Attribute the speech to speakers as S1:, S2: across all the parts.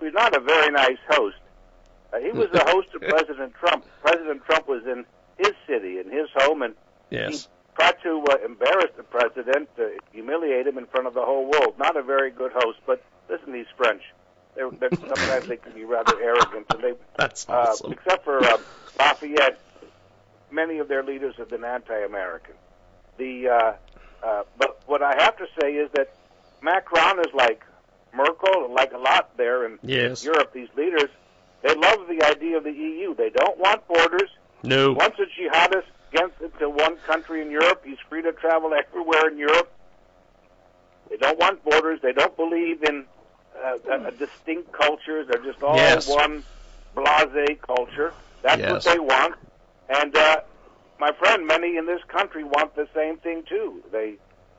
S1: He's not a very nice host. Uh, he was the host of President Trump. President Trump was in his city, in his home, and
S2: Yes.
S1: he tried to uh, embarrass the president, uh, humiliate him in front of the whole world. Not a very good host, but listen, he's French. They're, they're, sometimes they can be rather arrogant, and they,
S2: That's
S1: uh,
S2: awesome.
S1: except for uh, Lafayette, many of their leaders have been anti-American. The uh, uh, but what I have to say is that Macron is like Merkel, and like a lot there in
S2: Yes.
S1: Europe. These leaders, they love the idea of the EU. They don't want borders.
S2: No.
S1: Once a jihadist gets into one country in Europe, he's free to travel everywhere in Europe. They don't want borders. They don't believe in uh, uh, distinct cultures. They're just all
S2: Yes.
S1: one blase culture. That's
S2: Yes.
S1: what they want. And uh, my friend, many in this country want the same thing too. They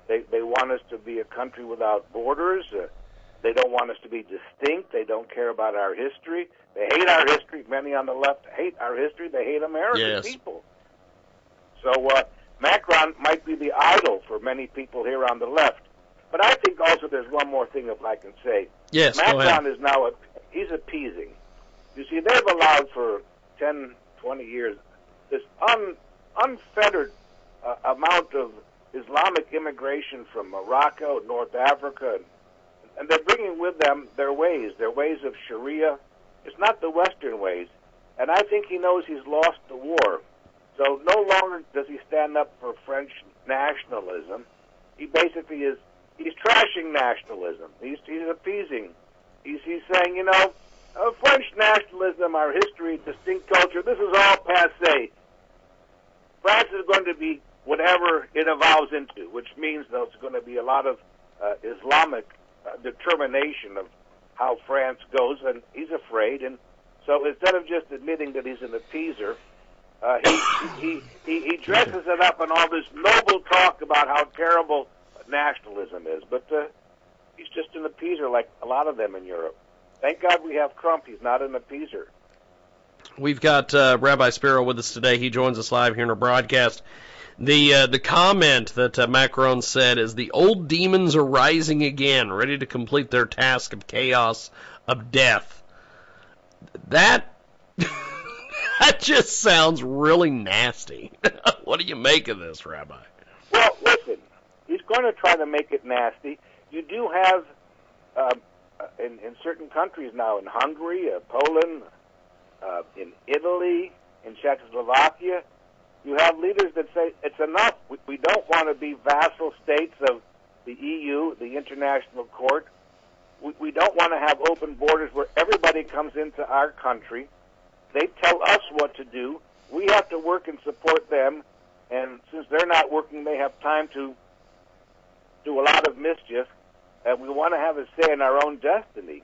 S1: they they want us to be a country without borders. Uh, they don't want us to be distinct. They don't care about our history. They hate our history. Many on the left hate our history. They hate American
S2: Yes.
S1: people. So uh, Macron might be the idol for many people here on the left. But I think also there's one more thing if I can say.
S2: Yes,
S1: Macron is now a, he's appeasing. You see, they've allowed for 10, 20 years this un, unfettered uh, amount of Islamic immigration from Morocco, North Africa, and, and they're bringing with them their ways, their ways of Sharia. It's not the Western ways, and I think he knows he's lost the war. So no longer does he stand up for French nationalism. He basically is he's trashing nationalism. He's he's appeasing. He's he's saying, you know, uh, French nationalism, our history, distinct culture, this is all passe. France is going to be whatever it evolves into, which means there's going to be a lot of uh, Islamic determination of how France goes, and he's afraid. And so instead of just admitting that he's an appeaser, uh, he, he, he, he dresses it up in all this noble talk about how terrible nationalism is. But uh, he's just an appeaser like a lot of them in Europe. Thank God we have Trump. He's not an appeaser.
S2: We've got uh, Rabbi Spero with us today. He joins us live here in our broadcast. The uh, the comment that uh, Macron said is the old demons are rising again, ready to complete their task of chaos of death. That that just sounds really nasty. what do you make of this, Rabbi?
S1: Well, listen, he's going to try to make it nasty. You do have uh, in, in certain countries now, in Hungary, uh, Poland, uh, in Italy, in Czechoslovakia, you have leaders that say it's enough. We, we don't want to be vassal states of the EU, the International Court. We, we don't want to have open borders where everybody comes into our country. They tell us what to do. We have to work and support them. And since they're not working, they have time to do a lot of mischief. And we want to have a say in our own destiny.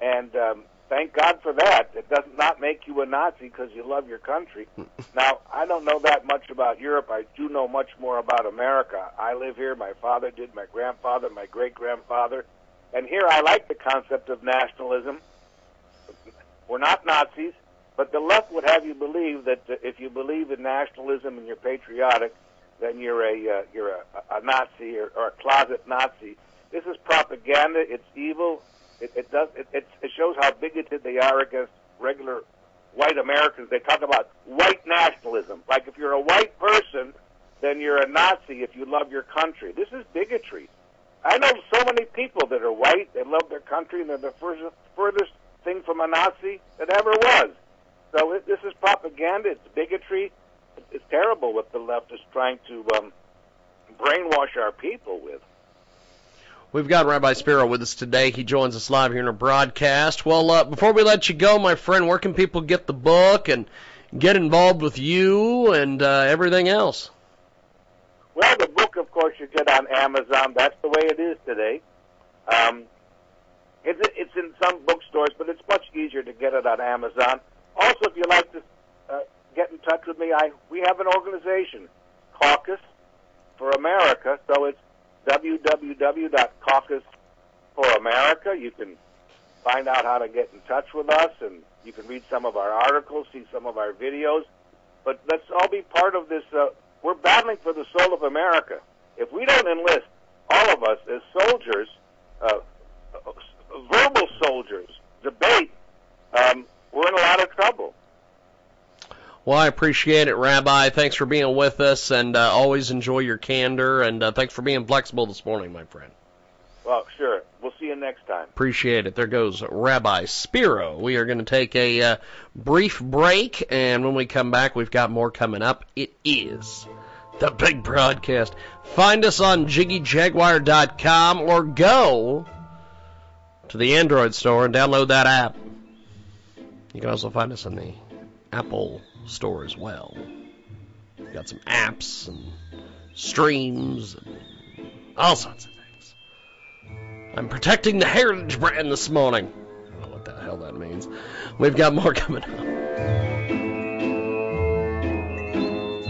S1: And um, thank God for that. It does not make you a Nazi because you love your country. now, I don't know that much about Europe. I do know much more about America. I live here. My father did. My grandfather, my great grandfather. And here I like the concept of nationalism. We're not Nazis, but the left would have you believe that uh, if you believe in nationalism and you're patriotic, then you're a uh, you're a, a Nazi or, or a closet Nazi. This is propaganda. It's evil. It, it does. It, it, it shows how bigoted they are against regular white Americans. They talk about white nationalism. Like if you're a white person, then you're a Nazi if you love your country. This is bigotry. I know so many people that are white. They love their country, and they're the furthest, furthest thing from a Nazi that ever was. So it, this is propaganda. It's bigotry. It's terrible what the left is trying to um, brainwash our people with.
S2: We've got Rabbi Spero with us today. He joins us live here in our broadcast. Well, uh, before we let you go, my friend, where can people get the book and get involved with you and uh, everything else?
S1: Well, the book, of course, you get on Amazon. That's the way it is today. Um, It's it's in some bookstores, but it's much easier to get it on Amazon. Also, if you'd like to uh, get in touch with me, I we have an organization, Caucus for America. So it's www.caucus for America. You can find out how to get in touch with us, and you can read some of our articles, see some of our videos. But let's all be part of this. Uh, we're battling for the soul of America. If we don't enlist all of us as soldiers, uh, verbal soldiers, debate, um, we're in a lot of trouble.
S2: Well, I appreciate it, Rabbi. Thanks for being with us, and uh, always enjoy your candor. And uh, thanks for being flexible this morning, my friend.
S1: Well, sure. We'll see you next time.
S2: Appreciate it. There goes Rabbi Spero. We are going to take a uh, brief break, and when we come back, we've got more coming up. It is the big broadcast. Find us on JiggyJaguar.com or go to the Android store and download that app. You can also find us on the Apple store as well. Got some apps and streams and all sorts of things. I'm protecting the heritage brand this morning. I don't know what the hell that means. We've got more coming up.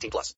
S3: 18 plus.